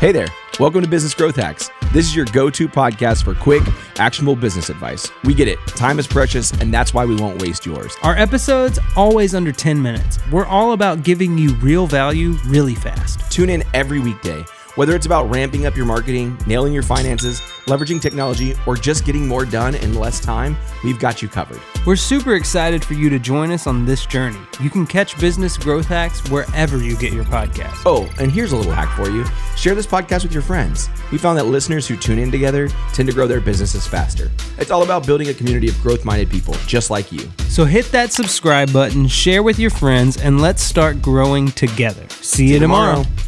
Hey there. Welcome to Business Growth Hacks. This is your go to podcast for quick, actionable business advice. We get it. Time is precious, and that's why we won't waste yours. Our episodes always under 10 minutes. We're all about giving you real value really fast. Tune in every weekday. Whether it's about ramping up your marketing, nailing your finances, leveraging technology, or just getting more done in less time, we've got you covered. We're super excited for you to join us on this journey. You can catch business growth hacks wherever you get your podcasts. Oh, and here's a little hack for you share this podcast with your friends. We found that listeners who tune in together tend to grow their businesses faster. It's all about building a community of growth minded people just like you. So hit that subscribe button, share with your friends, and let's start growing together. See, you tomorrow. tomorrow.